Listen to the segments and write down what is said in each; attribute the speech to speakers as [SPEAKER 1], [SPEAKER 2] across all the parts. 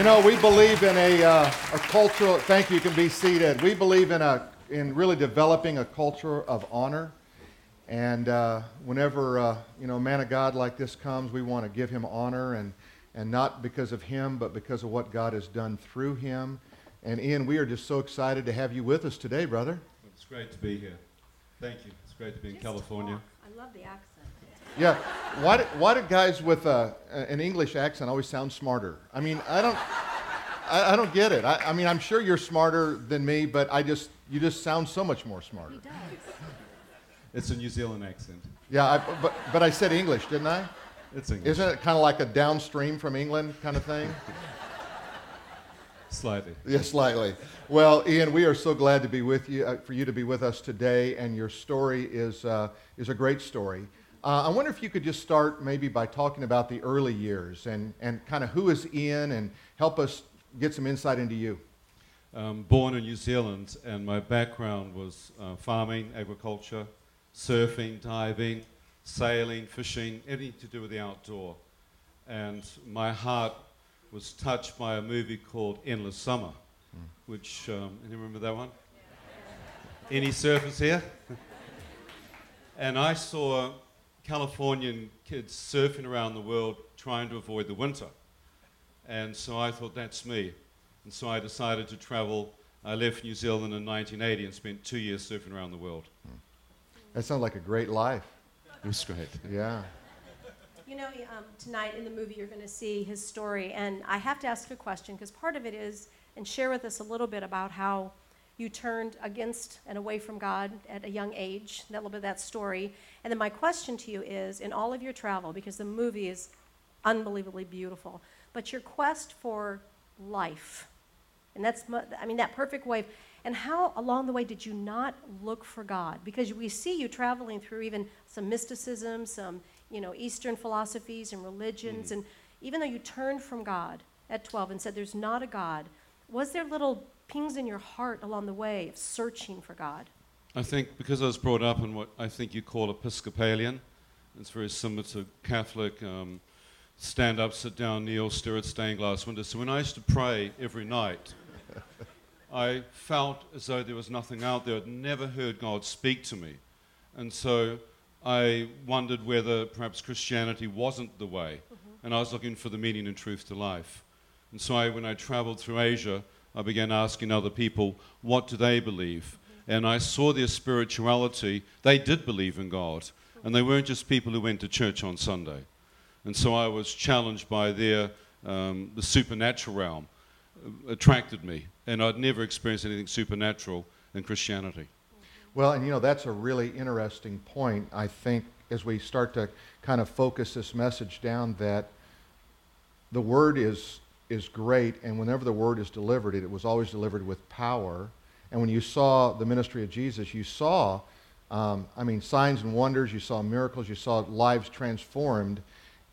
[SPEAKER 1] You know, we believe in a, uh, a cultural, thank you, you can be seated. We believe in, a, in really developing a culture of honor. And uh, whenever, uh, you know, a man of God like this comes, we want to give him honor, and, and not because of him, but because of what God has done through him. And Ian, we are just so excited to have you with us today, brother.
[SPEAKER 2] It's great to be here. Thank you. It's great to be in California.
[SPEAKER 3] talk. I love the accent.
[SPEAKER 1] Yeah, why do, why do guys with uh, an English accent always sound smarter? I mean, I don't, I, I don't get it. I, I mean, I'm sure you're smarter than me, but I just, you just sound so much more smarter.
[SPEAKER 3] He does.
[SPEAKER 2] It's a New Zealand accent.
[SPEAKER 1] Yeah, I, but, but I said English, didn't I?
[SPEAKER 2] It's English.
[SPEAKER 1] Isn't it kind of like a downstream from England kind of thing?
[SPEAKER 2] Slightly.
[SPEAKER 1] Yeah, slightly. Well, Ian, we are so glad to be with you, uh, for you to be with us today, and your story is, uh, is a great story. Uh, I wonder if you could just start maybe by talking about the early years and, and kind of who is Ian and help us get some insight into you.
[SPEAKER 2] Um, born in New Zealand, and my background was uh, farming, agriculture, surfing, diving, sailing, fishing, anything to do with the outdoor. And my heart was touched by a movie called Endless Summer, which, um, any remember that one? Any surfers here? and I saw Californian kids surfing around the world trying to avoid the winter. And so I thought, that's me. And so I decided to travel. I left New Zealand in 1980 and spent two years surfing around the world.
[SPEAKER 1] That sounds like a great life.
[SPEAKER 2] It was great.
[SPEAKER 1] Yeah.
[SPEAKER 3] You know, um, tonight in the movie, you're going to see his story, and I have to ask a question because part of it is, and share with us a little bit about how you turned against and away from God at a young age, that little bit of that story. And then my question to you is, in all of your travel, because the movie is unbelievably beautiful, but your quest for life, and that's, I mean, that perfect wave. And how along the way did you not look for God? Because we see you traveling through even some mysticism, some you know Eastern philosophies and religions, mm-hmm. and even though you turned from God at 12 and said there's not a God, was there little pings in your heart along the way of searching for God?
[SPEAKER 2] I think because I was brought up in what I think you call Episcopalian, it's very similar to Catholic um, stand up, sit down, kneel, stare at stained glass windows. So when I used to pray every night, I felt as though there was nothing out there. I'd never heard God speak to me. And so I wondered whether perhaps Christianity wasn't the way. And I was looking for the meaning and truth to life. And so I, when I traveled through Asia, I began asking other people, what do they believe? And I saw their spirituality. They did believe in God. And they weren't just people who went to church on Sunday. And so I was challenged by their, um, the supernatural realm, attracted me. And I'd never experienced anything supernatural in Christianity.
[SPEAKER 1] Well, and you know, that's a really interesting point, I think, as we start to kind of focus this message down that the word is, is great, and whenever the word is delivered, it was always delivered with power. And when you saw the ministry of Jesus, you saw, um, I mean, signs and wonders, you saw miracles, you saw lives transformed,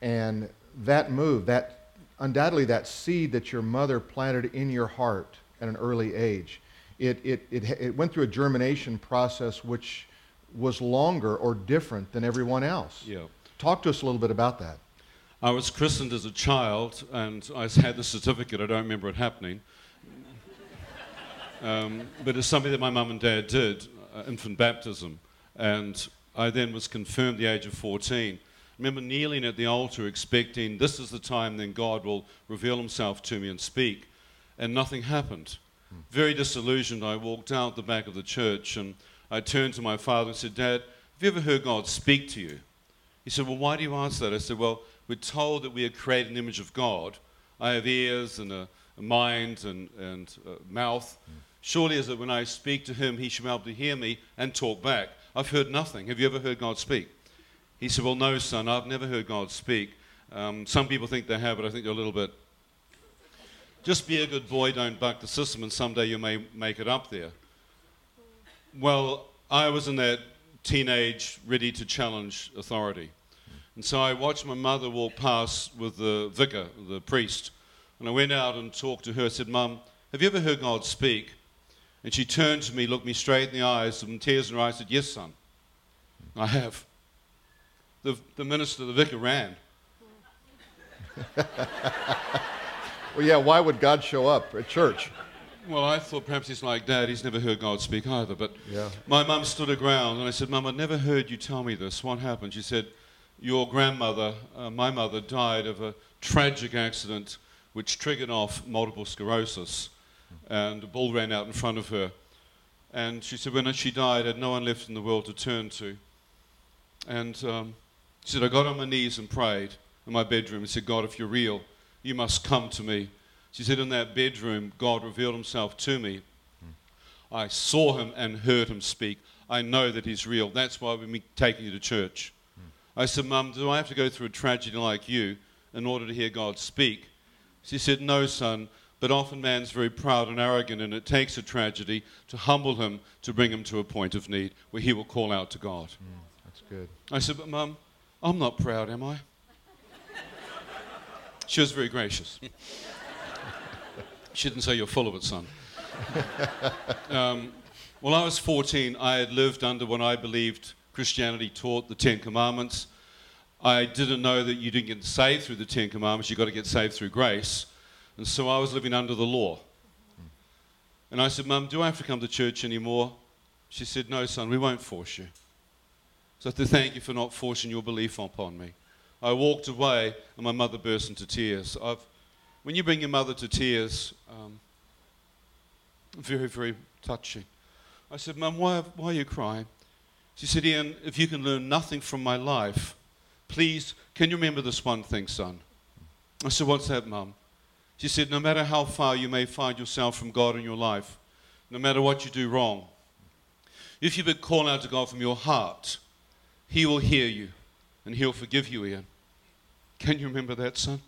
[SPEAKER 1] and that move, that undoubtedly that seed that your mother planted in your heart at an early age, it, it, it, it went through a germination process which was longer or different than everyone else.
[SPEAKER 2] Yeah.
[SPEAKER 1] Talk to us a little bit about that.
[SPEAKER 2] I was christened as a child, and I had the certificate. I don't remember it happening. Um, but it's something that my mum and dad did, uh, infant baptism. And I then was confirmed at the age of 14. remember kneeling at the altar expecting this is the time then God will reveal himself to me and speak. And nothing happened. Very disillusioned, I walked out the back of the church and I turned to my father and said, Dad, have you ever heard God speak to you? He said, Well, why do you ask that? I said, Well, we're told that we are created in the image of God. I have ears and a, a mind and, and a mouth. Surely is it when I speak to him, he should be able to hear me and talk back. I've heard nothing. Have you ever heard God speak? He said, Well, no, son, I've never heard God speak. Um, some people think they have, but I think they're a little bit. Just be a good boy, don't buck the system, and someday you may make it up there. Well, I was in that teenage, ready to challenge authority. And so I watched my mother walk past with the vicar, the priest. And I went out and talked to her. I said, Mum, have you ever heard God speak? And she turned to me, looked me straight in the eyes, and tears in her eyes said, Yes, son, I have. The, the minister, the vicar, ran.
[SPEAKER 1] Well, yeah, why would God show up at church?
[SPEAKER 2] Well, I thought perhaps he's like Dad. He's never heard God speak either. But
[SPEAKER 1] Yeah.
[SPEAKER 2] my mum stood her ground, and I said, Mum, I'd never heard you tell me this. What happened? She said, Your grandmother, uh, my mother, died of a tragic accident which triggered off multiple sclerosis, and a bull ran out in front of her. And she said, When she died, I had no one left in the world to turn to. And um, she said, I got on my knees and prayed in my bedroom and said, God, if you're real, you must come to me. She said, In that bedroom, God revealed himself to me. I saw him and heard him speak. I know that he's real. That's why we're taking you to church. I said, Mum, do I have to go through a tragedy like you in order to hear God speak? She said, No, son, but often man's very proud and arrogant, and it takes a tragedy to humble him to bring him to a point of need where he will call out to God.
[SPEAKER 1] That's good.
[SPEAKER 2] I said, But, Mum, I'm not proud, am I? She was very gracious. she didn't say, You're full of it, son. um, when I was 14, I had lived under what I believed Christianity taught the Ten Commandments. I didn't know that you didn't get saved through the Ten Commandments, you got to get saved through grace. And so I was living under the law. And I said, Mum, do I have to come to church anymore? She said, No, son, we won't force you. So I said, Thank you for not forcing your belief upon me. I walked away, and my mother burst into tears. I've, when you bring your mother to tears, um, very, very touching. I said, Mum, why, why are you crying? She said, Ian, if you can learn nothing from my life, please, can you remember this one thing, son? I said, What's that, Mum? She said, No matter how far you may find yourself from God in your life, no matter what you do wrong, if you but call out to God from your heart, He will hear you and He'll forgive you, Ian. Can you remember that, son?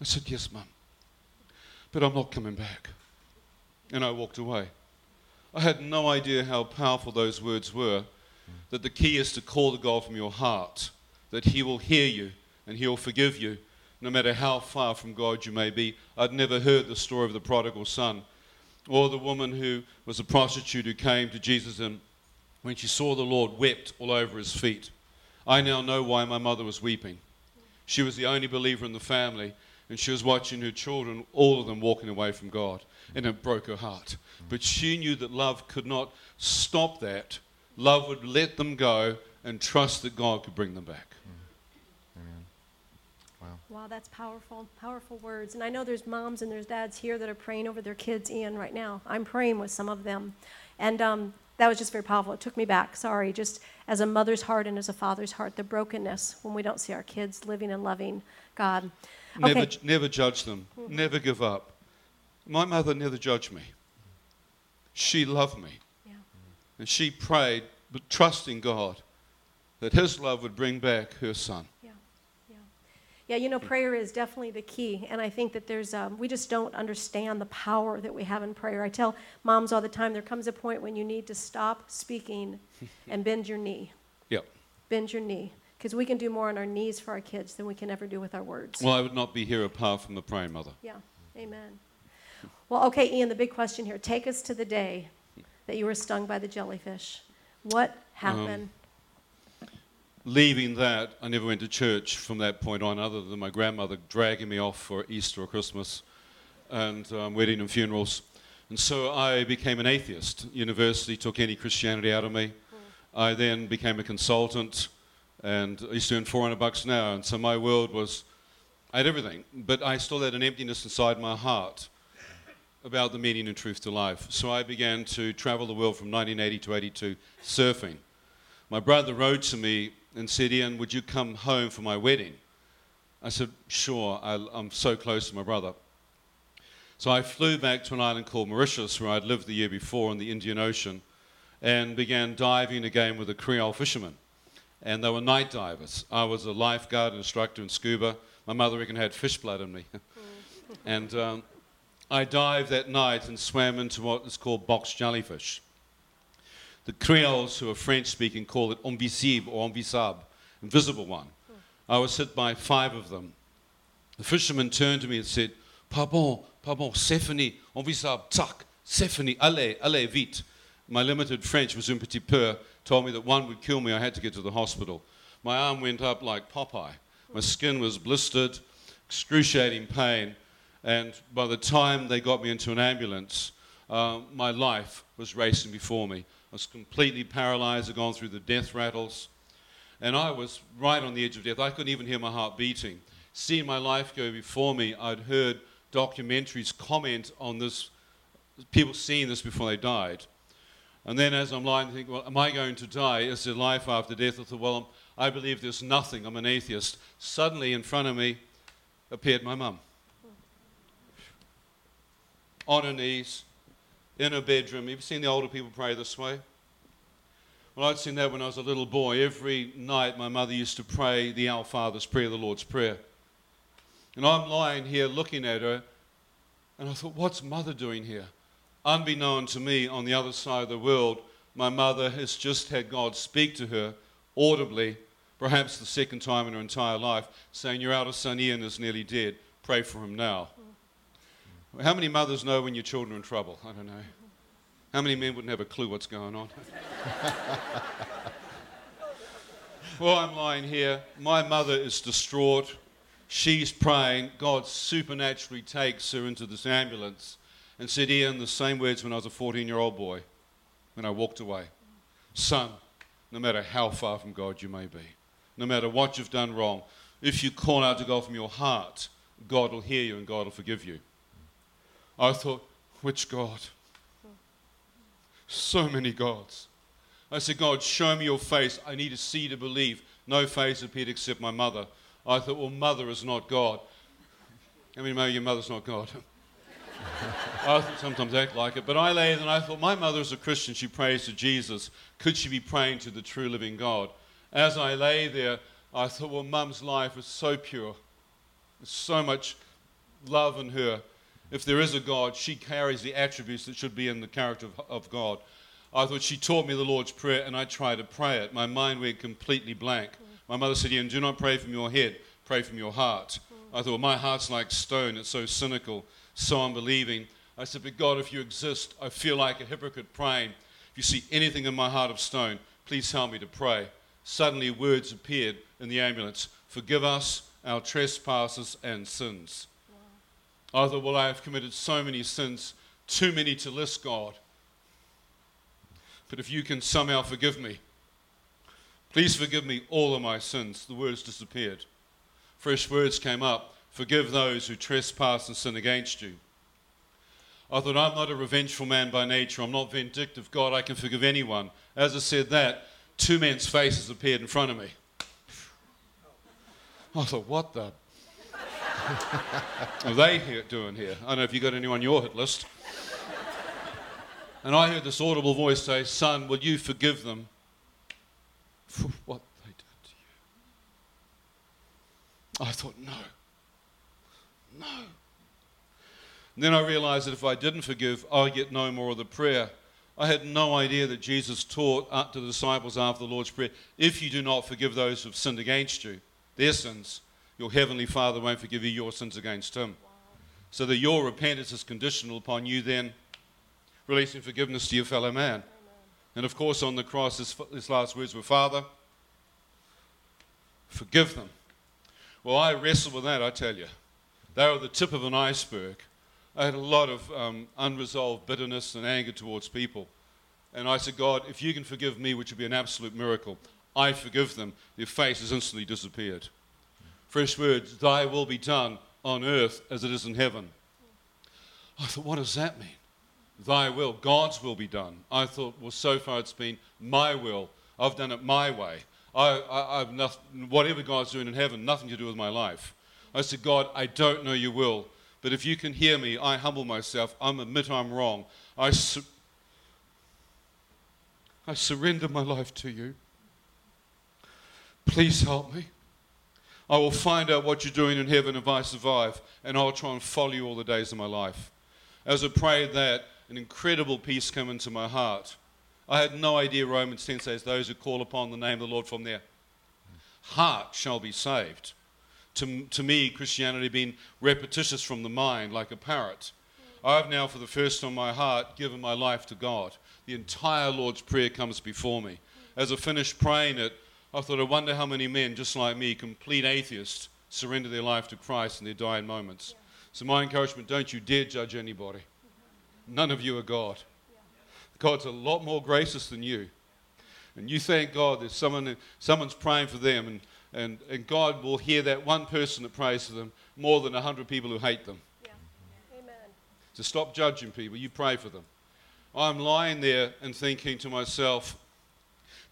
[SPEAKER 2] I said, Yes, Mum. But I'm not coming back. And I walked away. I had no idea how powerful those words were. That the key is to call to God from your heart, that He will hear you and He'll forgive you, no matter how far from God you may be. I'd never heard the story of the prodigal son or the woman who was a prostitute who came to Jesus and when she saw the Lord wept all over his feet. I now know why my mother was weeping. She was the only believer in the family, and she was watching her children, all of them walking away from God, and it broke her heart. But she knew that love could not stop that. Love would let them go and trust that God could bring them back.
[SPEAKER 1] Amen. Wow.
[SPEAKER 3] Wow, that's powerful, powerful words. And I know there's moms and there's dads here that are praying over their kids, Ian, right now. I'm praying with some of them. And um, that was just very powerful. It took me back, sorry, just as a mother's heart and as a father's heart, the brokenness when we don't see our kids living and loving God.
[SPEAKER 2] Never,
[SPEAKER 3] Okay.
[SPEAKER 2] never judge them. Never give up. My mother never judged me. She loved me.
[SPEAKER 3] Yeah.
[SPEAKER 2] And she prayed, but trusting God that His love would bring back her son.
[SPEAKER 3] Yeah, yeah. Yeah, you know, prayer is definitely the key. And I think that there's, um, we just don't understand the power that we have in prayer. I tell moms all the time there comes a point when you need to stop speaking and bend your knee.
[SPEAKER 2] Yep.
[SPEAKER 3] Bend your knee. Because we can do more on our knees for our kids than we can ever do with our words.
[SPEAKER 2] Well, I would not be here apart from the praying mother.
[SPEAKER 3] Yeah, amen. Well, okay, Ian, the big question here. Take us to the day that you were stung by the jellyfish. What happened?
[SPEAKER 2] Leaving that, I never went to church from that point on, other than my grandmother dragging me off for Easter or Christmas and um, wedding and funerals. And so I became an atheist. University took any Christianity out of me. I then became a consultant and I used to earn 400 bucks an hour. And so my world was, I had everything, but I still had an emptiness inside my heart about the meaning and truth to life. So I began to travel the world from 1980 to 82 surfing. My brother wrote to me and said, Ian, would you come home for my wedding? I said, sure, I, I'm so close to my brother. So I flew back to an island called Mauritius, where I'd lived the year before in the Indian Ocean, and began diving again with the Creole fishermen. And they were night divers. I was a lifeguard instructor in scuba. My mother reckon had fish blood in me. and um, I dived that night and swam into what is called box jellyfish. The Creoles, who are French speaking, call it invisible or invisible, invisible one. I was hit by five of them. The fisherman turned to me and said, Pardon, pardon, Stephanie, invisible, tac, Stephanie, allez, allez, vite. My limited French was un petit peu, told me that one would kill me, I had to get to the hospital. My arm went up like Popeye. My skin was blistered, excruciating pain. And by the time they got me into an ambulance, uh, my life was racing before me. I was completely paralyzed, I'd gone through the death rattles, and I was right on the edge of death. I couldn't even hear my heart beating. Seeing my life go before me, I'd heard documentaries comment on this, people seeing this before they died. And then as I'm lying, I think, well, am I going to die? Is there life after death? I thought, well, I believe there's nothing. I'm an atheist. Suddenly in front of me appeared my mum. On her knees, in her bedroom. You've seen the older people pray this way? Well, I'd seen that when I was a little boy. Every night, my mother used to pray the Our Father's Prayer, the Lord's Prayer. And I'm lying here looking at her, and I thought, what's mother doing here? Unbeknown to me, on the other side of the world, my mother has just had God speak to her audibly, perhaps the second time in her entire life, saying, Your eldest son Ian is nearly dead. Pray for him now. How many mothers know when your children are in trouble? I don't know. How many men wouldn't have a clue what's going on? well, I'm lying here. My mother is distraught. She's praying. God supernaturally takes her into this ambulance and said, Ian, the same words when I was a 14 year old boy, when I walked away. Son, no matter how far from God you may be, no matter what you've done wrong, if you call out to God from your heart, God will hear you and God will forgive you. I thought, which God? So many gods. I said, God, show me your face. I need to see to believe. No face appeared except my mother. I thought, well, mother is not God. How many know your mother's not God? I sometimes act like it. But I lay there and I thought, my mother is a Christian. She prays to Jesus. Could she be praying to the true living God? As I lay there, I thought, well, mum's life is so pure. There's so much love in her if there is a God, she carries the attributes that should be in the character of, of God. I thought she taught me the Lord's Prayer, and I tried to pray it. My mind went completely blank. My mother said, Ian, do not pray from your head, pray from your heart. I thought, well, my heart's like stone. It's so cynical, so unbelieving. I said, but God, if you exist, I feel like a hypocrite praying. If you see anything in my heart of stone, please help me to pray. Suddenly, words appeared in the ambulance Forgive us our trespasses and sins. I thought, well, I have committed so many sins, too many to list, God. But if you can somehow forgive me, please forgive me all of my sins. The words disappeared. Fresh words came up Forgive those who trespass and sin against you. I thought, I'm not a revengeful man by nature. I'm not vindictive. God, I can forgive anyone. As I said that, two men's faces appeared in front of me. I thought, what the what are they here, doing here? I don't know if you got anyone on your hit list. And I heard this audible voice say, Son, will you forgive them for what they did to you? I thought, no. No. And then I realized that if I didn't forgive, I'd get no more of the prayer. I had no idea that Jesus taught uh, to the disciples after the Lord's Prayer if you do not forgive those who have sinned against you, their sins, your heavenly Father won't forgive you your sins against him. So that your repentance is conditional upon you then releasing forgiveness to your fellow man. And of course, on the cross, his, his last words were, Father, forgive them. Well, I wrestled with that, I tell you. They were the tip of an iceberg. I had a lot of um, unresolved bitterness and anger towards people. And I said, God, if you can forgive me, which would be an absolute miracle, I forgive them. Their face has instantly disappeared. Fresh words, thy will be done on earth as it is in heaven. I thought, what does that mean? Thy will, God's will be done. I thought, well, so far it's been my will. I've done it my way. I, I've nothing, whatever God's doing in heaven, nothing to do with my life. I said, God, I don't know your will, but if you can hear me, I humble myself. I admit I'm wrong. I, su- I surrender my life to you. Please help me. I will find out what you're doing in heaven if I survive, and I'll try and follow you all the days of my life. As I prayed that, an incredible peace came into my heart. I had no idea Romans 10 says, Those who call upon the name of the Lord from their heart shall be saved. To, to me, Christianity been repetitious from the mind, like a parrot. I've now, for the first time in my heart, given my life to God. The entire Lord's Prayer comes before me. As I finished praying it, I thought, I wonder how many men, just like me, complete atheists, surrender their life to Christ in their dying moments. Yeah. So, my encouragement don't you dare judge anybody. None of you are God. God's a lot more gracious than you. And you thank God that someone, someone's praying for them, and, and, and God will hear that one person that prays for them more than a hundred people who hate them.
[SPEAKER 3] Yeah. Amen.
[SPEAKER 2] So stop judging people, you pray for them. I'm lying there and thinking to myself,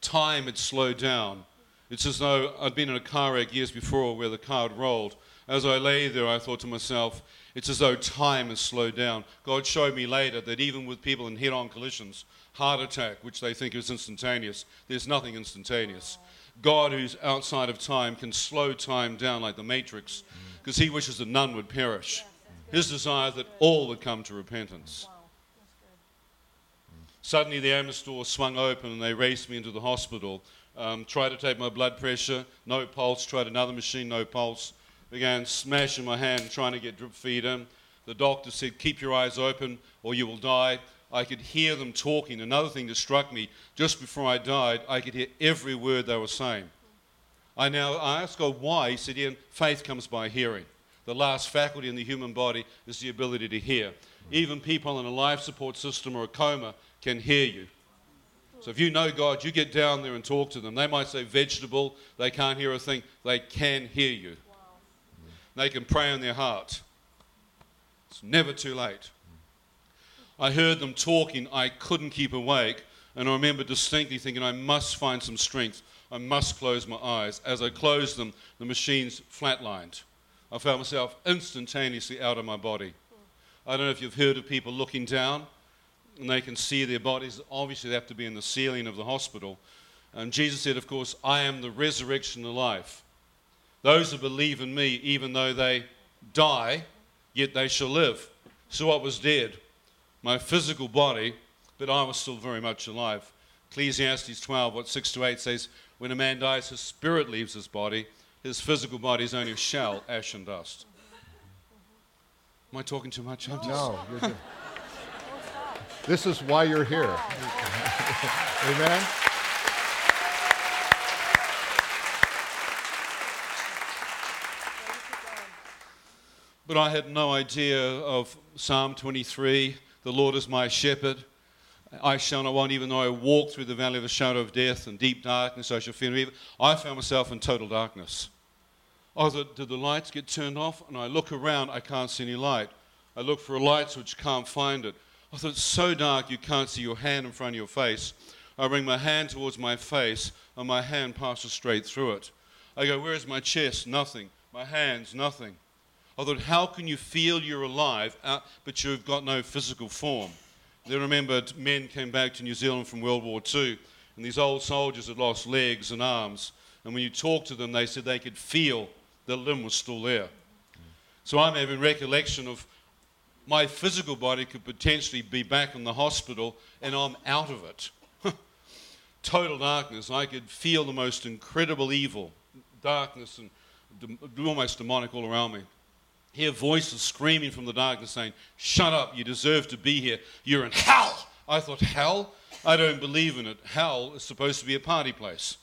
[SPEAKER 2] time had slowed down. It's as though I'd been in a car wreck years before where the car had rolled. As I lay there, I thought to myself, it's as though time has slowed down. God showed me later that even with people in head on collisions, heart attack, which they think is instantaneous, there's nothing instantaneous. God, who's outside of time, can slow time down like the Matrix mm. because he wishes that none would perish. His desire that all would come to repentance.
[SPEAKER 3] Wow. That's good.
[SPEAKER 2] Suddenly, the ambulance door swung open and they raced me into the hospital. Um, tried to take my blood pressure, no pulse. Tried another machine, no pulse. Began smashing my hand, trying to get drip feed in. The doctor said, Keep your eyes open or you will die. I could hear them talking. Another thing that struck me just before I died, I could hear every word they were saying. I now I asked God why. He said, Ian, faith comes by hearing. The last faculty in the human body is the ability to hear. Even people in a life support system or a coma can hear you. So if you know God, you get down there and talk to them. They might say vegetable, they can't hear a thing. They can hear you. They can pray in their heart. It's never too late. I heard them talking. I couldn't keep awake. And I remember distinctly thinking, I must find some strength. I must close my eyes. As I closed them, the machines flatlined. I found myself instantaneously out of my body. I don't know if you've heard of people looking down and they can see their bodies. Obviously, they have to be in the ceiling of the hospital. And Jesus said, Of course, I am the resurrection and life. Those who believe in me, even though they die, yet they shall live. So what was dead? My physical body, but I was still very much alive. Ecclesiastes 12, what 6 to 8 says, When a man dies, his spirit leaves his body. His physical body is only a shell, ash and dust. Am I talking too much? I'm just-
[SPEAKER 1] No. This is why you're here. Amen?
[SPEAKER 2] But I had no idea of Psalm 23 the Lord is my shepherd. I shall not want, even though I walk through the valley of the shadow of death and deep darkness, I shall fear no evil. I found myself in total darkness. I thought, did the lights get turned off? And I look around, I can't see any light. I look for a light switch, can't find it. I thought, it's so dark you can't see your hand in front of your face. I bring my hand towards my face, and my hand passes straight through it. I go, where is my chest? Nothing. My hands, nothing. I thought, how can you feel you're alive, uh, but you've got no physical form? Then remembered men came back to New Zealand from World War II, and these old soldiers had lost legs and arms. And when you talked to them, they said they could feel the limb was still there. So I'm having recollection of my physical body could potentially be back in the hospital, and I'm out of it. Total darkness. I could feel the most incredible evil, darkness, and almost demonic all around me hear voices screaming from the darkness saying, Shut up, you deserve to be here. You're in hell. I thought, Hell? I don't believe in it. Hell is supposed to be a party place.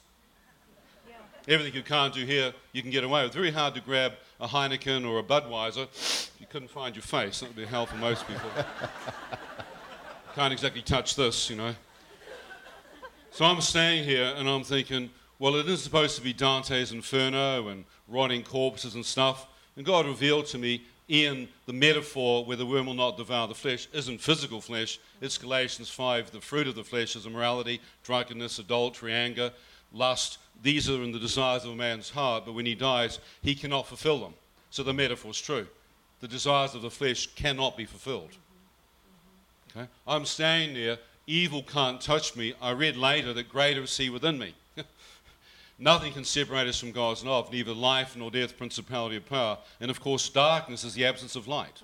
[SPEAKER 2] Everything you can't do here, you can get away with. Very hard to grab a Heineken or a Budweiser. You couldn't find your face. That would be hell for most people. can't exactly touch this, you know. So I'm standing here and I'm thinking, well, it is supposed to be Dante's Inferno and rotting corpses and stuff. And God revealed to me in the metaphor where the worm will not devour the flesh isn't physical flesh. It's Galatians 5. The fruit of the flesh is immorality, drunkenness, adultery, anger, lust. These are in the desires of a man's heart, but when he dies, he cannot fulfill them. So the metaphor is true. The desires of the flesh cannot be fulfilled. Okay? I'm standing there. Evil can't touch me. I read later that greater is he within me. Nothing can separate us from God's love, neither life nor death, principality or power. And of course, darkness is the absence of light.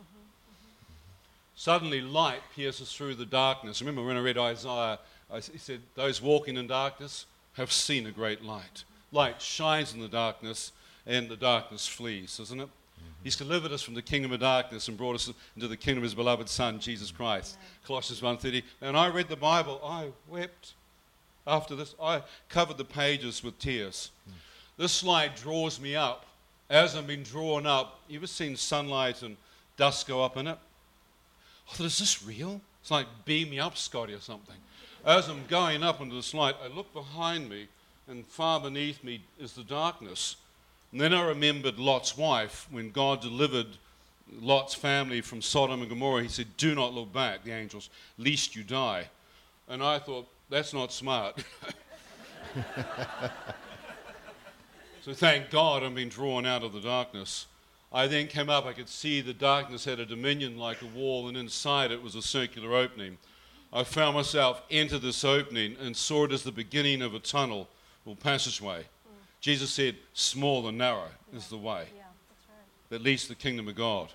[SPEAKER 2] Suddenly, light pierces through the darkness. Remember when I read Isaiah, he said, Those walking in darkness have seen a great light. Light shines in the darkness, and the darkness flees, isn't it? Mm-hmm. He's delivered us from the kingdom of darkness and brought us into the kingdom of his beloved Son, Jesus Christ. Colossians 1.30. And I read the Bible, I wept after this. I covered the pages with tears. Mm. This slide draws me up. As I'm being drawn up, you ever seen sunlight and dust go up in it. I thought, is this real? It's like beam me up, Scotty, or something. As I'm going up into this light, I look behind me, and far beneath me is the darkness. And then I remembered Lot's wife when God delivered Lot's family from Sodom and Gomorrah. He said, Do not look back, the angels, lest you die. And I thought, That's not smart. so thank God I'm being drawn out of the darkness. I then came up, I could see the darkness had a dominion like a wall, and inside it was a circular opening. I found myself enter this opening and saw it as the beginning of a tunnel or passageway. Mm. Jesus said, Small and narrow yeah. is the way yeah, right. that leads to the kingdom of God.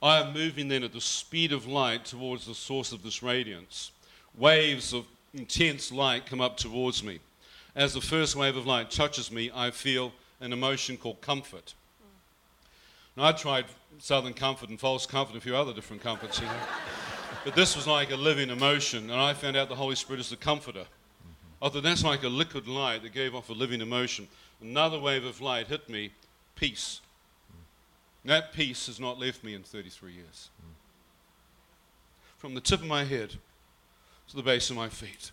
[SPEAKER 2] I am moving then at the speed of light towards the source of this radiance. Waves of intense light come up towards me. As the first wave of light touches me, I feel an emotion called comfort. Now, I tried Southern Comfort and False Comfort, and a few other different comforts, you know. but this was like a living emotion, and I found out the Holy Spirit is the comforter. Mm-hmm. I thought that's like a liquid light that gave off a living emotion. Another wave of light hit me, peace. Mm. That peace has not left me in 33 years. Mm. From the tip of my head to the base of my feet.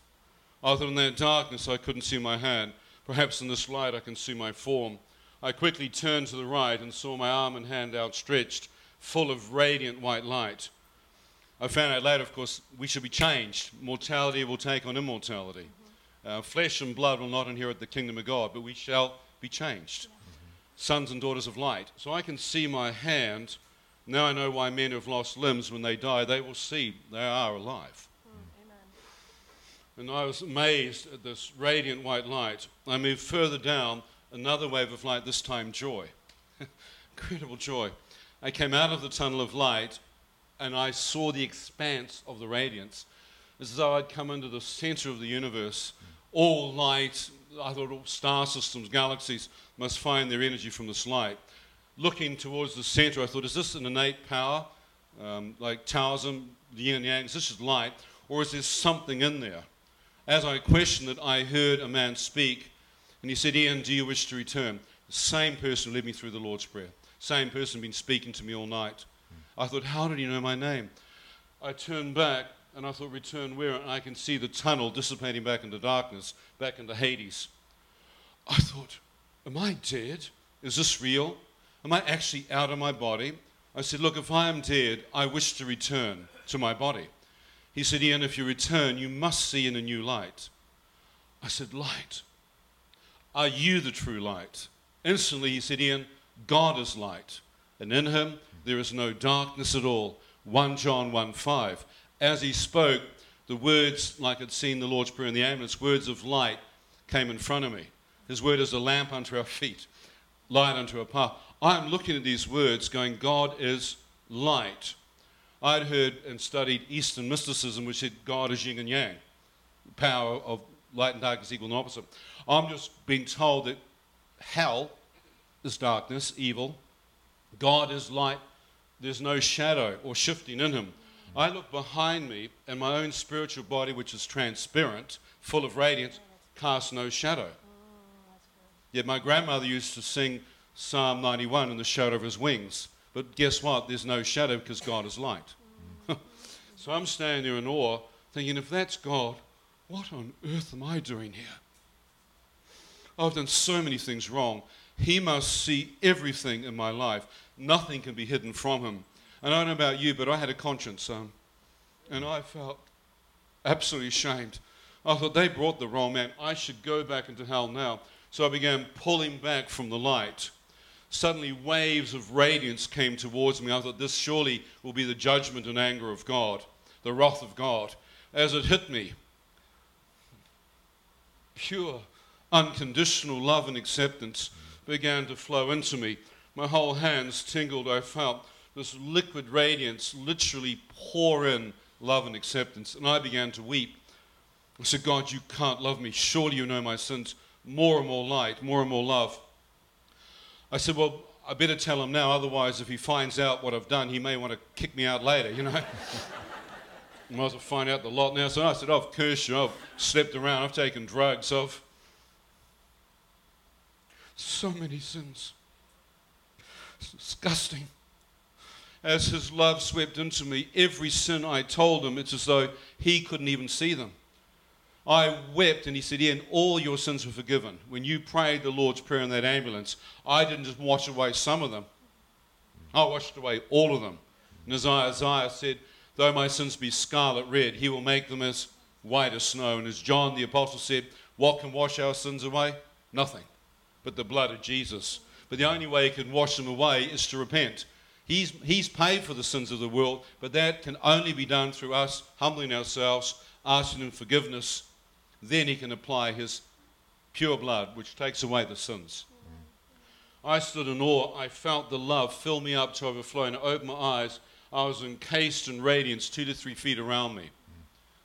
[SPEAKER 2] Other than that darkness I couldn't see my hand. Perhaps in this light I can see my form. I quickly turned to the right and saw my arm and hand outstretched, full of radiant white light. I found out later, of course, we should be changed. Mortality will take on immortality. Mm-hmm. Uh, flesh and blood will not inherit the kingdom of God, but we shall be changed. Sons and daughters of light. So I can see my hand. Now I know why men who have lost limbs, when they die, they will see they are alive. And I was amazed at this radiant white light. I moved further down another wave of light, this time joy. Incredible joy. I came out of the tunnel of light and I saw the expanse of the radiance as though I'd come into the center of the universe. All light, I thought all star systems, galaxies must find their energy from this light. Looking towards the center, I thought, is this an innate power? Um, like Taoism, the yin and yang, is this just light? Or is there something in there? As I questioned it, I heard a man speak and he said, Ian, do you wish to return? The same person led me through the Lord's Prayer. Same person been speaking to me all night. I thought, how did he know my name? I turned back and I thought, return where? And I can see the tunnel dissipating back into darkness, back into Hades. I thought, am I dead? Is this real? Am I actually out of my body? I said, look, if I am dead, I wish to return to my body. He said, Ian, if you return, you must see in a new light. I said, light. Are you the true light? Instantly he said, Ian, God is light, and in him there is no darkness at all. 1 John 1 5. As he spoke, the words, like I'd seen the Lord's Prayer in the ambulance, words of light came in front of me. His word is a lamp unto our feet, light unto our path. I'm looking at these words going, God is light. I'd heard and studied Eastern mysticism, which said God is yin and yang, power of light and darkness equal and opposite. I'm just being told that hell is darkness, evil. God is light. There's no shadow or shifting in him. I look behind me, and my own spiritual body, which is transparent, full of radiance, casts no shadow. Yet my grandmother used to sing Psalm 91 in the shadow of his wings. But guess what? There's no shadow because God is light. so I'm standing there in awe, thinking, if that's God, what on earth am I doing here? I've done so many things wrong. He must see everything in my life. Nothing can be hidden from him. And I don't know about you, but I had a conscience, um, and I felt absolutely ashamed. I thought they brought the wrong man. I should go back into hell now. So I began pulling back from the light. Suddenly, waves of radiance came towards me. I thought this surely will be the judgment and anger of God, the wrath of God. As it hit me, pure unconditional love and acceptance began to flow into me. My whole hands tingled. I felt this liquid radiance literally pour in love and acceptance. And I began to weep. I said, God, you can't love me. Surely you know my sins. More and more light, more and more love. I said, Well, I better tell him now, otherwise, if he finds out what I've done, he may want to kick me out later, you know. Might as well find out the lot now. So I said, I've cursed you, I've slept around, I've taken drugs, I've so many sins. It's disgusting. as his love swept into me, every sin I told him, it's as though he couldn't even see them. I wept, and he said, Ian, all your sins were forgiven. When you prayed the Lord's Prayer in that ambulance, I didn't just wash away some of them, I washed away all of them. And as Isaiah said, Though my sins be scarlet red, he will make them as white as snow. And as John the Apostle said, What can wash our sins away? Nothing but the blood of Jesus. But the only way he can wash them away is to repent. He's, he's paid for the sins of the world, but that can only be done through us humbling ourselves, asking him forgiveness. Then he can apply his pure blood, which takes away the sins. I stood in awe. I felt the love fill me up to overflowing. I opened my eyes. I was encased in radiance two to three feet around me.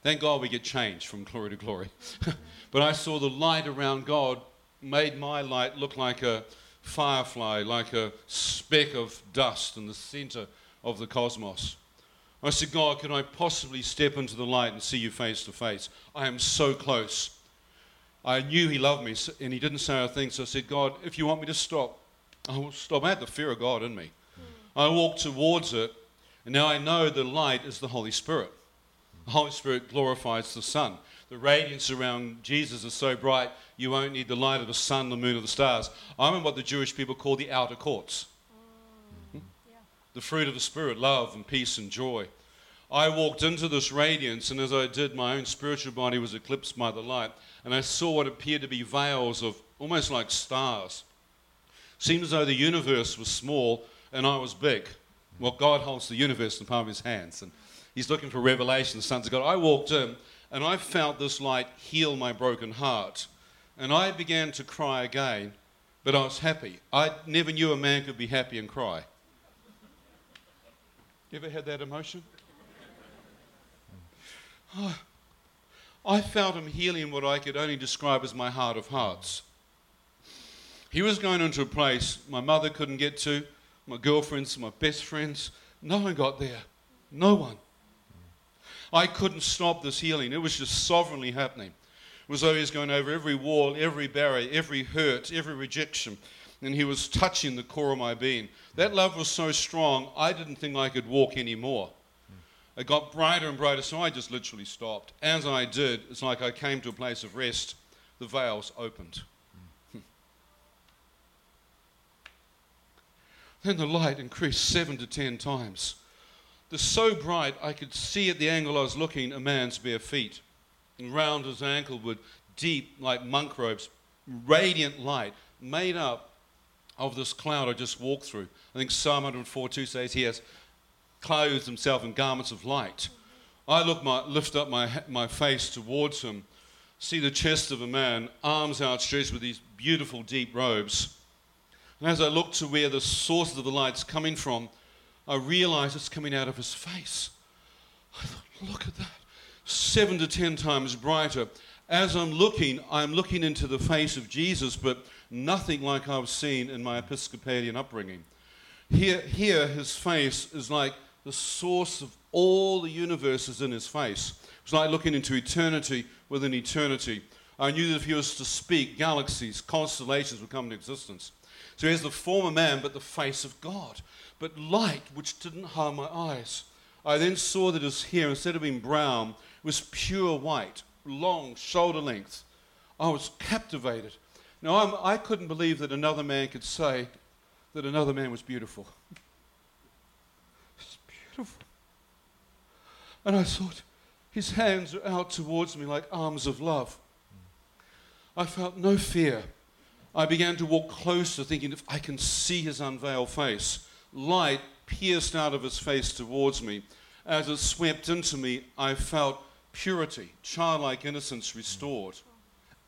[SPEAKER 2] Thank God we get changed from glory to glory. but I saw the light around God made my light look like a firefly, like a speck of dust in the center of the cosmos. I said, God, can I possibly step into the light and see you face to face? I am so close. I knew He loved me, and He didn't say a thing, so I said, God, if you want me to stop, I will stop. I had the fear of God in me. Hmm. I walked towards it, and now I know the light is the Holy Spirit. The Holy Spirit glorifies the Son. The radiance around Jesus is so bright, you won't need the light of the sun, the moon, or the stars. I'm in what the Jewish people call the outer courts. Hmm? The fruit of the Spirit, love and peace and joy. I walked into this radiance, and as I did, my own spiritual body was eclipsed by the light, and I saw what appeared to be veils of almost like stars. Seemed as though the universe was small and I was big. Well, God holds the universe in the palm of his hands, and he's looking for revelation, the sons of God. I walked in, and I felt this light heal my broken heart. And I began to cry again, but I was happy. I never knew a man could be happy and cry. You ever had that emotion? Oh, I felt him healing what I could only describe as my heart of hearts. He was going into a place my mother couldn't get to, my girlfriends, my best friends. No one got there. No one. I couldn't stop this healing. It was just sovereignly happening. It was though he was going over every wall, every barrier, every hurt, every rejection. And he was touching the core of my being. That love was so strong, I didn't think I could walk anymore. It got brighter and brighter, so I just literally stopped. As I did, it's like I came to a place of rest. The veils opened. then the light increased seven to ten times. Was so bright I could see at the angle I was looking a man's bare feet and round his ankle with deep, like monk robes, radiant light made up of this cloud I just walked through. I think Psalm 104 says he has clothed himself in garments of light. I look my, lift up my, my face towards him, see the chest of a man, arms outstretched with these beautiful deep robes. And as I look to where the source of the light's coming from, I realize it's coming out of his face. I thought, look at that seven to ten times brighter. As I'm looking, I'm looking into the face of Jesus, but nothing like I've seen in my Episcopalian upbringing. Here, here his face is like the source of all the universes in his face. It's like looking into eternity within eternity. I knew that if he was to speak, galaxies, constellations would come into existence. So he has the form of man, but the face of God. But light, which didn't harm my eyes. I then saw that his hair, instead of being brown, was pure white, long, shoulder length. I was captivated. Now, I'm, I could not believe that another man could say that another man was beautiful. It's beautiful. And I thought, his hands are out towards me like arms of love. I felt no fear. I began to walk closer, thinking if I can see his unveiled face. Light pierced out of his face towards me. As it swept into me, I felt purity, childlike innocence restored.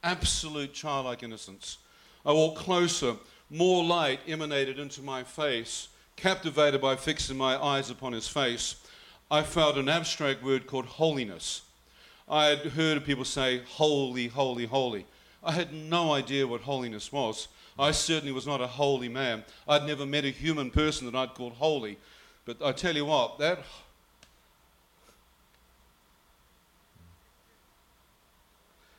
[SPEAKER 2] Absolute childlike innocence. I walked closer. More light emanated into my face. Captivated by fixing my eyes upon his face, I felt an abstract word called holiness. I had heard people say, holy, holy, holy. I had no idea what holiness was. I certainly was not a holy man. I'd never met a human person that I'd called holy. But I tell you what, that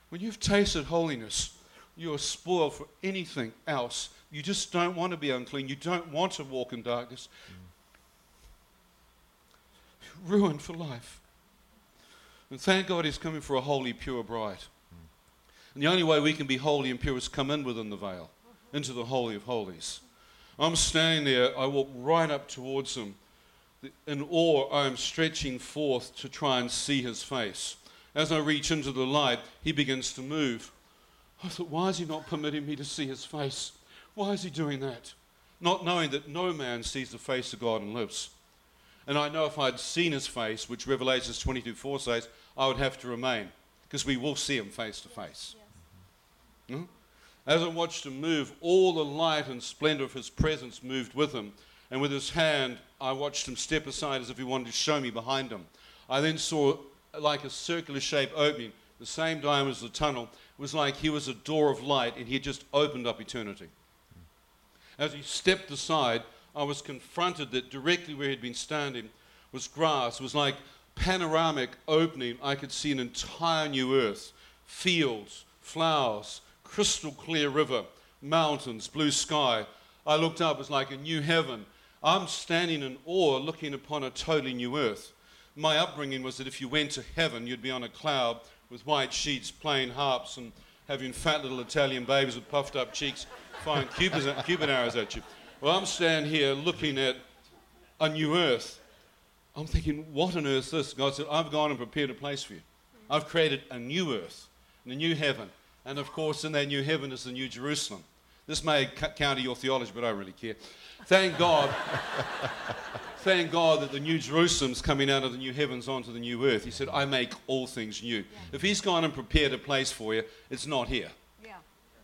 [SPEAKER 2] When you've tasted holiness, you are spoiled for anything else. You just don't want to be unclean. You don't want to walk in darkness. ruined for life. And thank God he's coming for a holy, pure bride. And the only way we can be holy and pure is come in within the veil, into the Holy of Holies. I'm standing there, I walk right up towards him. In awe, I am stretching forth to try and see his face. As I reach into the light, he begins to move. I thought, why is he not permitting me to see his face? Why is he doing that? Not knowing that no man sees the face of God and lives. And I know if I'd seen his face, which Revelations 22 4 says, I would have to remain, because we will see him face to face. Hmm? As I watched him move, all the light and splendor of his presence moved with him. And with his hand, I watched him step aside as if he wanted to show me behind him. I then saw like a circular shape opening, the same diameter as the tunnel. It was like he was a door of light and he had just opened up eternity. As he stepped aside, I was confronted that directly where he'd been standing was grass. It was like panoramic opening. I could see an entire new earth, fields, flowers, crystal clear river, mountains, blue sky. I looked up, it was like a new heaven. I'm standing in awe looking upon a totally new earth. My upbringing was that if you went to heaven, you'd be on a cloud with white sheets, playing harps, and having fat little Italian babies with puffed up cheeks firing Cupid arrows at you. Well, I'm standing here looking at a new earth. I'm thinking, what on earth is this? God said, I've gone and prepared a place for you. I've created a new earth and a new heaven. And of course, in that new heaven is the new Jerusalem. This may counter your theology, but I don't really care. Thank God. thank God that the new Jerusalem's coming out of the new heavens onto the new earth. He said, I make all things new. Yeah. If He's gone and prepared a place for you, it's not here. Yeah.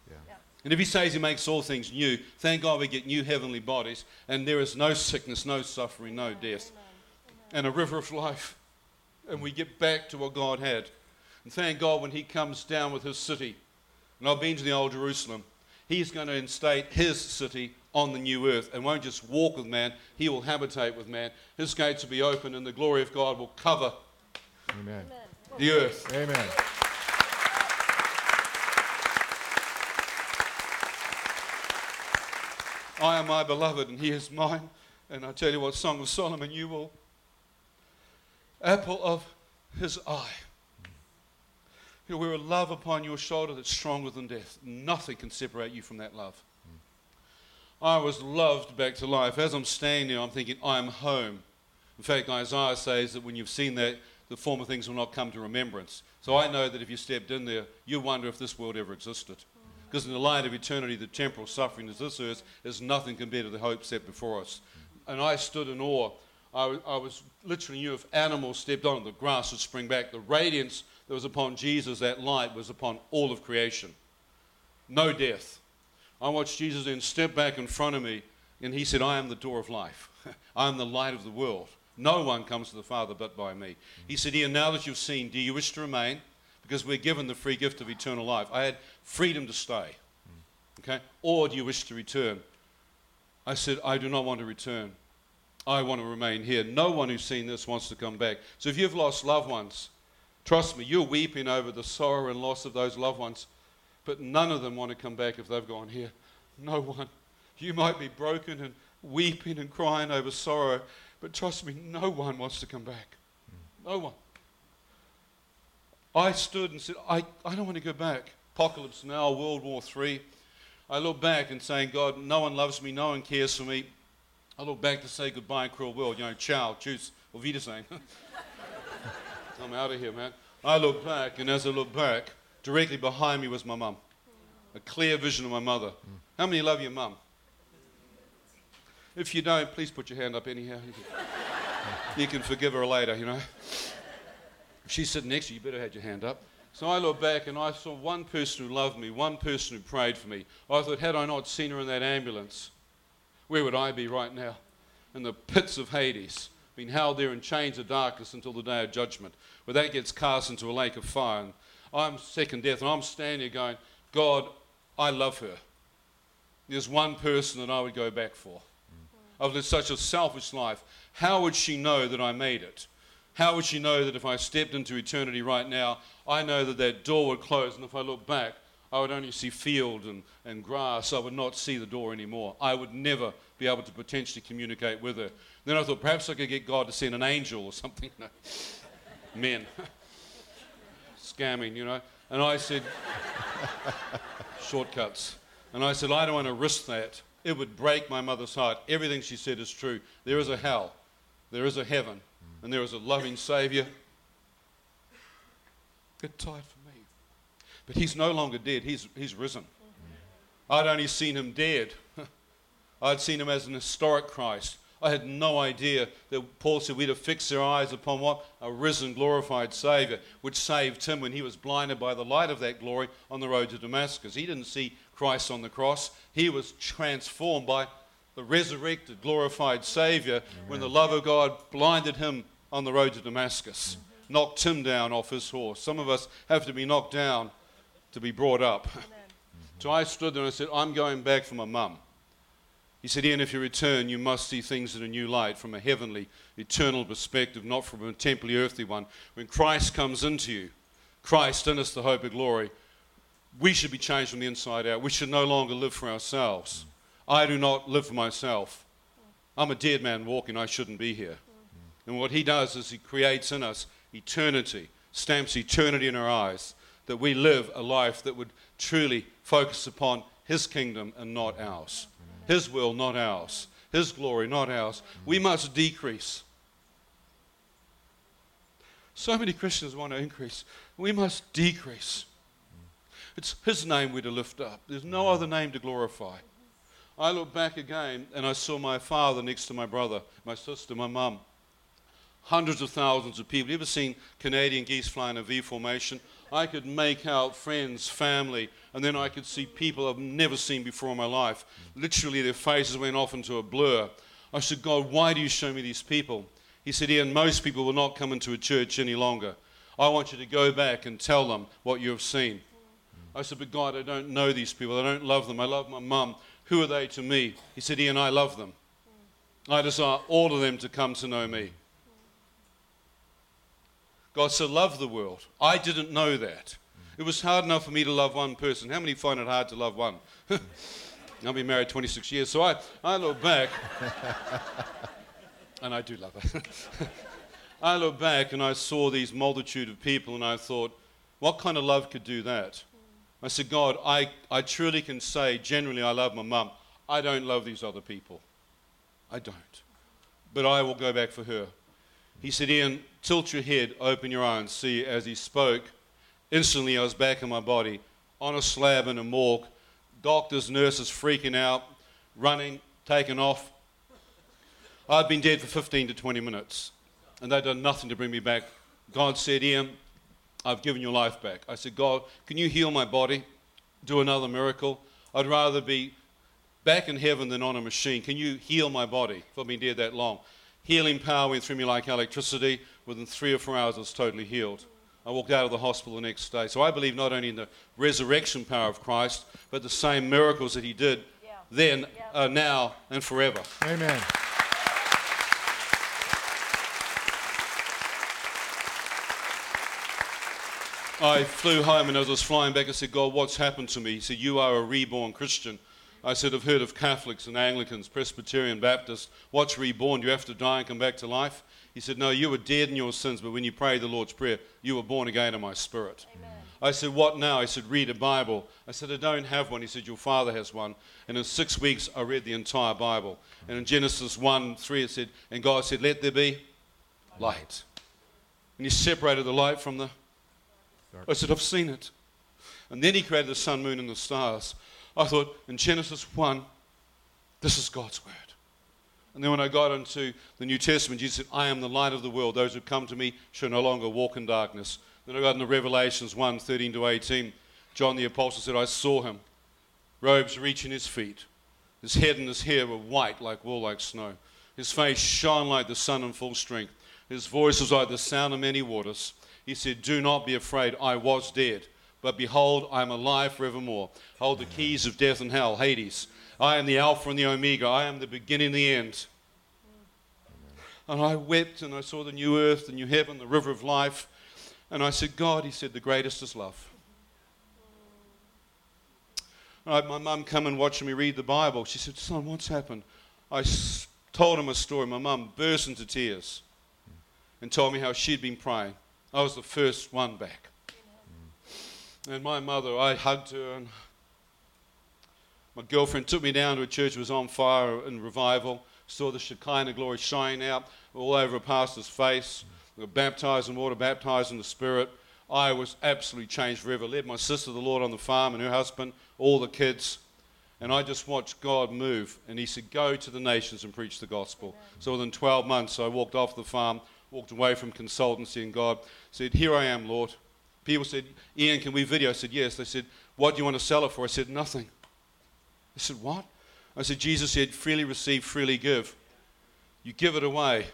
[SPEAKER 2] yeah. And if He says He makes all things new, thank God we get new heavenly bodies, and there is no sickness, no suffering, no death, and a river of life. And we get back to what God had. And thank God when He comes down with His city and I've been to the Old Jerusalem, he's going to instate his city on the new earth and won't just walk with man, he will habitate with man. His gates will be open and the glory of God will cover Amen. the earth.
[SPEAKER 1] Amen.
[SPEAKER 2] I am my beloved and he is mine. And I tell you what, Song of Solomon, you will. Apple of his eye. You wear a love upon your shoulder that's stronger than death. Nothing can separate you from that love. Mm. I was loved back to life. As I'm standing there, I'm thinking, I'm home. In fact, Isaiah says that when you've seen that, the former things will not come to remembrance. So I know that if you stepped in there, you wonder if this world ever existed. Because in the light of eternity, the temporal suffering of this earth is nothing compared to the hope set before us. And I stood in awe. I, I was literally knew if animals stepped on the grass would spring back. The radiance that was upon Jesus, that light was upon all of creation. No death. I watched Jesus then step back in front of me, and he said, I am the door of life. I am the light of the world. No one comes to the Father but by me. He said, Here, now that you've seen, do you wish to remain? Because we're given the free gift of eternal life. I had freedom to stay. Okay? Or do you wish to return? I said, I do not want to return. I want to remain here. No one who's seen this wants to come back. So if you've lost loved ones, Trust me, you're weeping over the sorrow and loss of those loved ones, but none of them want to come back if they've gone here. No one. You might be broken and weeping and crying over sorrow, but trust me, no one wants to come back. No one. I stood and said, I, I don't want to go back. Apocalypse now, World War III. I look back and saying, God, no one loves me, no one cares for me. I look back to say goodbye, in cruel world. You know, ciao, tschüss, or wiedersehen. I'm out of here, man. I look back, and as I look back, directly behind me was my mum. A clear vision of my mother. How many love your mum? If you don't, please put your hand up anyhow. You can forgive her later, you know. If she's sitting next to you, you better have your hand up. So I look back and I saw one person who loved me, one person who prayed for me. I thought, had I not seen her in that ambulance, where would I be right now? In the pits of Hades being held there in chains of darkness until the day of judgment, where that gets cast into a lake of fire. And I'm second death, and I'm standing there going, God, I love her. There's one person that I would go back for. I've lived such a selfish life. How would she know that I made it? How would she know that if I stepped into eternity right now, I know that that door would close, and if I look back, I would only see field and, and grass. I would not see the door anymore. I would never be able to potentially communicate with her. Then I thought perhaps I could get God to send an angel or something. Men. Scamming, you know. And I said, shortcuts. And I said, I don't want to risk that. It would break my mother's heart. Everything she said is true. There is a hell, there is a heaven, and there is a loving Savior. Get tired for me. But he's no longer dead, he's, he's risen. I'd only seen him dead. I'd seen him as an historic Christ. I had no idea that Paul said we'd have fixed our eyes upon what? A risen, glorified Savior, which saved him when he was blinded by the light of that glory on the road to Damascus. He didn't see Christ on the cross, he was transformed by the resurrected, glorified Savior when the love of God blinded him on the road to Damascus, knocked him down off his horse. Some of us have to be knocked down to be brought up. So I stood there and I said, I'm going back for my mum. He said, Ian, if you return, you must see things in a new light from a heavenly, eternal perspective, not from a temporary, earthly one. When Christ comes into you, Christ in us, the hope of glory, we should be changed from the inside out. We should no longer live for ourselves. I do not live for myself. I'm a dead man walking. I shouldn't be here. And what he does is he creates in us eternity, stamps eternity in our eyes, that we live a life that would truly focus upon his kingdom and not ours. His will, not ours. His glory, not ours. We must decrease. So many Christians want to increase. We must decrease. It's His name we're to lift up. There's no other name to glorify. I look back again and I saw my father next to my brother, my sister, my mum. Hundreds of thousands of people. You ever seen Canadian geese fly in a V formation? I could make out friends, family, and then I could see people I've never seen before in my life. Literally, their faces went off into a blur. I said, God, why do you show me these people? He said, Ian, most people will not come into a church any longer. I want you to go back and tell them what you have seen. I said, But God, I don't know these people. I don't love them. I love my mum. Who are they to me? He said, Ian, I love them. I desire all of them to come to know me. God so loved the world. I didn't know that. It was hard enough for me to love one person. How many find it hard to love one? I've been married 26 years, so I, I look back, and I do love her. I look back and I saw these multitude of people, and I thought, what kind of love could do that? I said, God, I, I truly can say, generally, I love my mum. I don't love these other people. I don't. But I will go back for her. He said, Ian, tilt your head, open your eyes, and see. As he spoke, instantly I was back in my body, on a slab in a morgue, doctors, nurses freaking out, running, taking off. I'd been dead for 15 to 20 minutes, and they'd done nothing to bring me back. God said, Ian, I've given your life back. I said, God, can you heal my body? Do another miracle? I'd rather be back in heaven than on a machine. Can you heal my body? I've been dead that long. Healing power went through me like electricity. Within three or four hours, I was totally healed. I walked out of the hospital the next day. So I believe not only in the resurrection power of Christ, but the same miracles that he did
[SPEAKER 3] Yeah.
[SPEAKER 2] then,
[SPEAKER 3] Yeah.
[SPEAKER 2] are now, and forever.
[SPEAKER 1] Amen.
[SPEAKER 2] I flew home and as I was flying back, I said, God, what's happened to me? He said, You are a reborn Christian. I said, I've heard of Catholics and Anglicans, Presbyterian, Baptists. What's reborn? Do you have to die and come back to life? He said, No, you were dead in your sins, but when you prayed the Lord's Prayer, you were born again in my spirit.
[SPEAKER 3] Amen.
[SPEAKER 2] I said, What now? He said, Read a Bible. I said, I don't have one. He said, Your father has one. And in six weeks, I read the entire Bible. And in Genesis 1 3, it said, And God said, Let there be light. And He separated the light from the. I said, I've seen it. And then He created the sun, moon, and the stars. I thought, in Genesis 1, this is God's word. And then when I got into the New Testament, Jesus said, I am the light of the world. Those who come to me shall no longer walk in darkness. Then I got into Revelations 1 13 to 18. John the Apostle said, I saw him, robes reaching his feet. His head and his hair were white like wool, like snow. His face shone like the sun in full strength. His voice was like the sound of many waters. He said, Do not be afraid. I was dead. But behold, I am alive forevermore. Hold the keys of death and hell, Hades. I am the Alpha and the Omega. I am the beginning and the end. And I wept and I saw the new earth, the new heaven, the river of life. And I said, God, he said, the greatest is love. Right, my mum come and watching me read the Bible. She said, Son, what's happened? I told him a story. My mum burst into tears and told me how she'd been praying. I was the first one back. And my mother, I hugged her, and my girlfriend took me down to a church that was on fire in revival. Saw the Shekinah glory shine out all over a pastor's face. We were baptized in water, baptized in the Spirit. I was absolutely changed forever. Led my sister the Lord on the farm and her husband, all the kids. And I just watched God move. And He said, Go to the nations and preach the gospel. So within 12 months, I walked off the farm, walked away from consultancy, and God said, Here I am, Lord. People said, Ian, can we video? I said, Yes. They said, What do you want to sell it for? I said, Nothing. I said, What? I said, Jesus said, Freely receive, freely give. You give it away.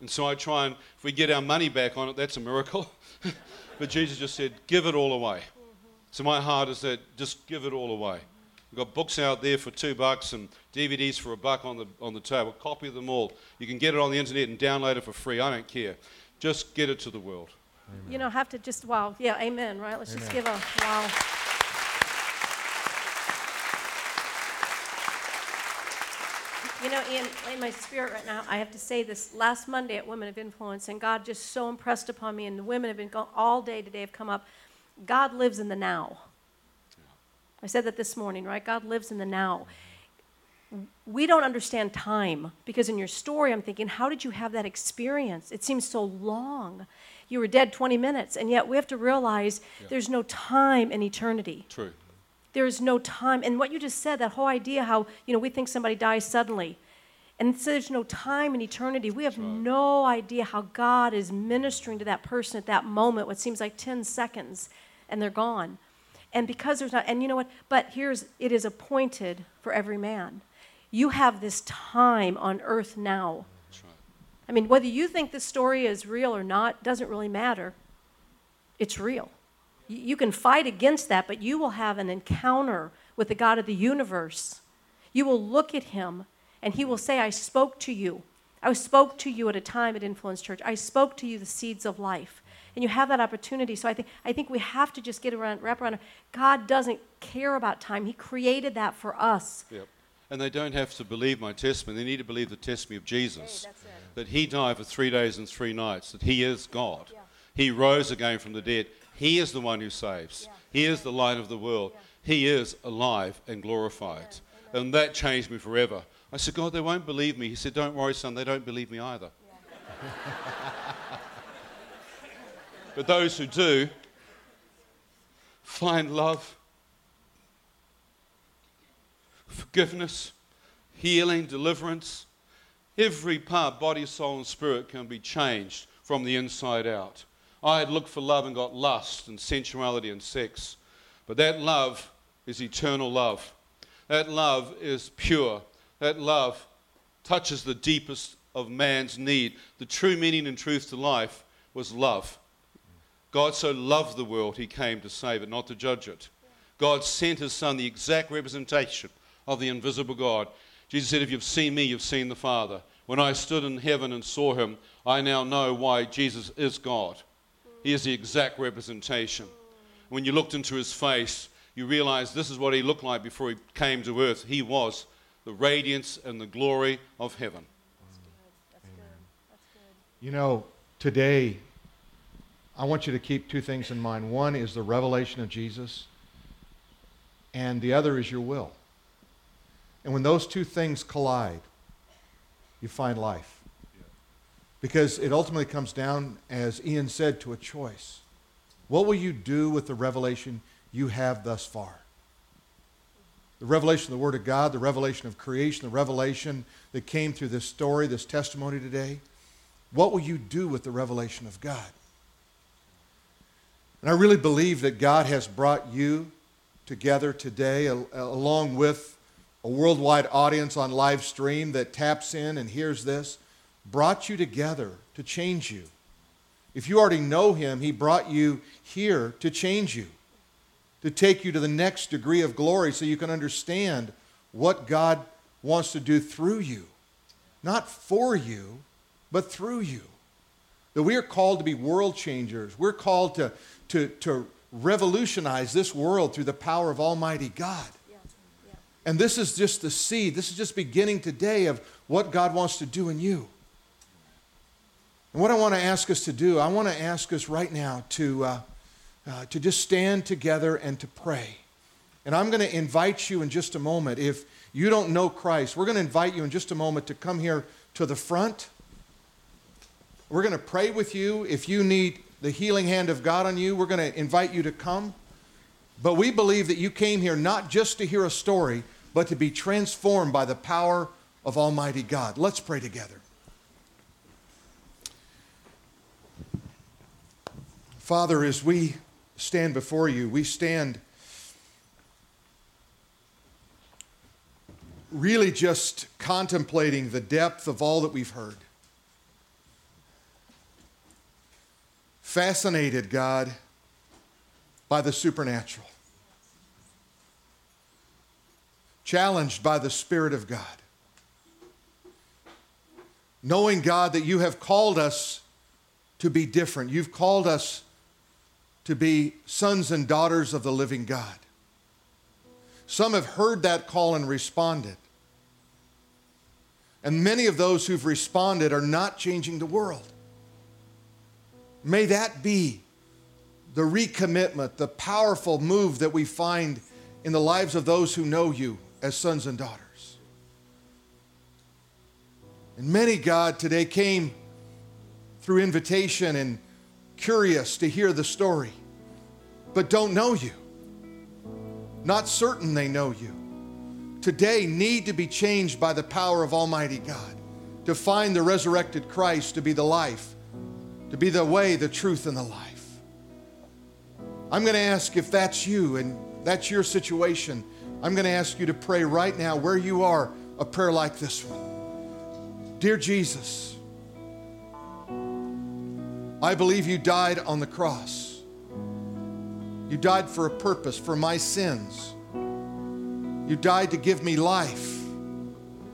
[SPEAKER 2] And so I try and, if we get our money back on it, that's a miracle. but Jesus just said, Give it all away. So my heart is that just give it all away. We've got books out there for two bucks and DVDs for a buck on the, on the table. Copy them all. You can get it on the internet and download it for free. I don't care. Just get it to the world.
[SPEAKER 3] You know, have to just, wow, yeah, amen, right? Let's just give a, wow. You know, Ian, in my spirit right now, I have to say this. Last Monday at Women of Influence, and God just so impressed upon me, and the women have been going all day today have come up. God lives in the now. I said that this morning, right? God lives in the now. We don't understand time because in your story, I'm thinking, how did you have that experience? It seems so long. You were dead 20 minutes, and yet we have to realize there's no time in eternity.
[SPEAKER 2] True.
[SPEAKER 3] There is no time. And what you just said, that whole idea how, you know, we think somebody dies suddenly. And so there's no time in eternity. We have no idea how God is ministering to that person at that moment, what seems like 10 seconds, and they're gone. And because there's not, and you know what? But here's, it is appointed for every man. You have this time on earth now. I mean, whether you think this story is real or not doesn't really matter. It's real. You can fight against that, but you will have an encounter with the God of the universe. You will look at him and he will say, I spoke to you. I spoke to you at a time at Influence Church. I spoke to you the seeds of life. And you have that opportunity. So I think, I think we have to just get around, wrap around. God doesn't care about time. He created that for us.
[SPEAKER 2] Yep. And they don't have to believe my testimony. They need to believe the testimony of Jesus. That he died for three days and three nights, that he is God. He rose again from the dead. He is the one who saves. He is the light of the world. He is alive and glorified. And that changed me forever. I said, God, they won't believe me. He said, Don't worry, son, they don't believe me either. but those who do find love forgiveness, healing, deliverance. Every part, body, soul, and spirit, can be changed from the inside out. I had looked for love and got lust and sensuality and sex. But that love is eternal love. That love is pure. That love touches the deepest of man's need. The true meaning and truth to life was love. God so loved the world, he came to save it, not to judge it. God sent his son, the exact representation of the invisible God. Jesus said, If you've seen me, you've seen the Father. When I stood in heaven and saw him, I now know why Jesus is God. He is the exact representation. When you looked into his face, you realized this is what he looked like before he came to earth. He was the radiance and the glory of heaven.
[SPEAKER 1] that's good You know, today, I want you to keep two things in mind. One is the revelation of Jesus, and the other is your will. And when those two things collide, you find life. Because it ultimately comes down, as Ian said, to a choice. What will you do with the revelation you have thus far? The revelation of the Word of God, the revelation of creation, the revelation that came through this story, this testimony today. What will you do with the revelation of God? And I really believe that God has brought you together today, along with a worldwide audience on live stream that taps in and hears this, brought you together to change you. If you already know Him, He brought you here to change you, to take you to the next degree of glory so you can understand what God wants to do through you. Not for you, but through you. That we are called to be world changers. We're called to, to, to revolutionize this world through the power of Almighty God. And this is just the seed. This is just beginning today of what God wants to do in you. And what I want to ask us to do, I want to ask us right now to, uh, uh, to just stand together and to pray. And I'm going to invite you in just a moment. If you don't know Christ, we're going to invite you in just a moment to come here to the front. We're going to pray with you. If you need the healing hand of God on you, we're going to invite you to come. But we believe that you came here not just to hear a story, but to be transformed by the power of Almighty God. Let's pray together. Father, as we stand before you, we stand really just contemplating the depth of all that we've heard. Fascinated, God, by the supernatural. Challenged by the Spirit of God. Knowing, God, that you have called us to be different. You've called us to be sons and daughters of the living God. Some have heard that call and responded. And many of those who've responded are not changing the world. May that be the recommitment, the powerful move that we find in the lives of those who know you as sons and daughters. And many, God, today came through invitation and curious to hear the story, but don't know you not certain they know you, today need to be changed by the power of Almighty God, to find the resurrected Christ to be the life, to be the way, the truth, and the life. I'm going to ask if that's you and that's your situation. I'm going to ask you to pray right now where you are a prayer like this one. Dear Jesus, I believe you died on the cross. You died for a purpose, for my sins. You died to give me life.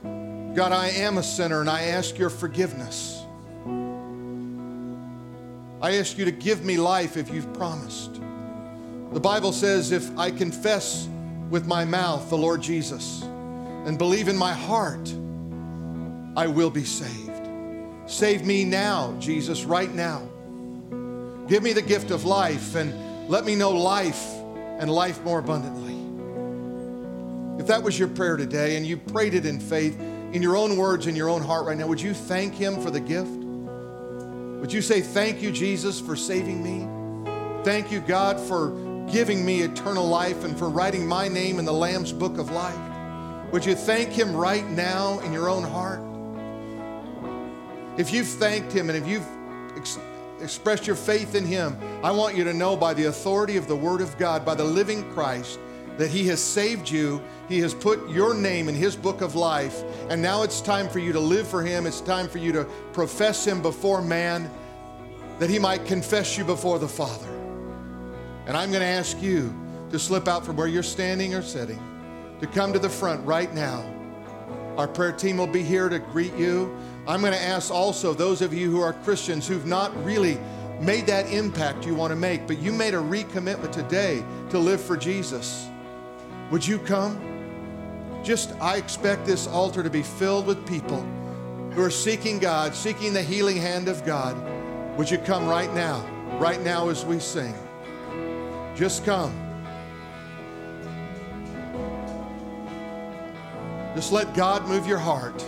[SPEAKER 1] God, I am a sinner and I ask your forgiveness. I ask you to give me life if you've promised. The Bible says if I confess with my mouth the Lord Jesus and believe in my heart, I will be saved. Save me now, Jesus, right now. Give me the gift of life and let me know life and life more abundantly. If that was your prayer today and you prayed it in faith, in your own words, in your own heart right now, would you thank Him for the gift? Would you say, Thank you, Jesus, for saving me? Thank you, God, for giving me eternal life and for writing my name in the Lamb's book of life? Would you thank Him right now in your own heart? If you've thanked Him and if you've expressed your faith in Him, I want you to know by the authority of the Word of God, by the living Christ, that He has saved you. He has put your name in His book of life. And now it's time for you to live for Him. It's time for you to profess Him before man, that He might confess you before the Father. And I'm going to ask you to slip out from where you're standing or sitting, to come to the front right now. Our prayer team will be here to greet you. I'm going to ask also those of you who are Christians who've not really made that impact you want to make, but you made a recommitment today to live for Jesus. Would you come? Just, I expect this altar to be filled with people who are seeking God, seeking the healing hand of God. Would you come right now, right now as we sing? Just come. Just let God move your heart.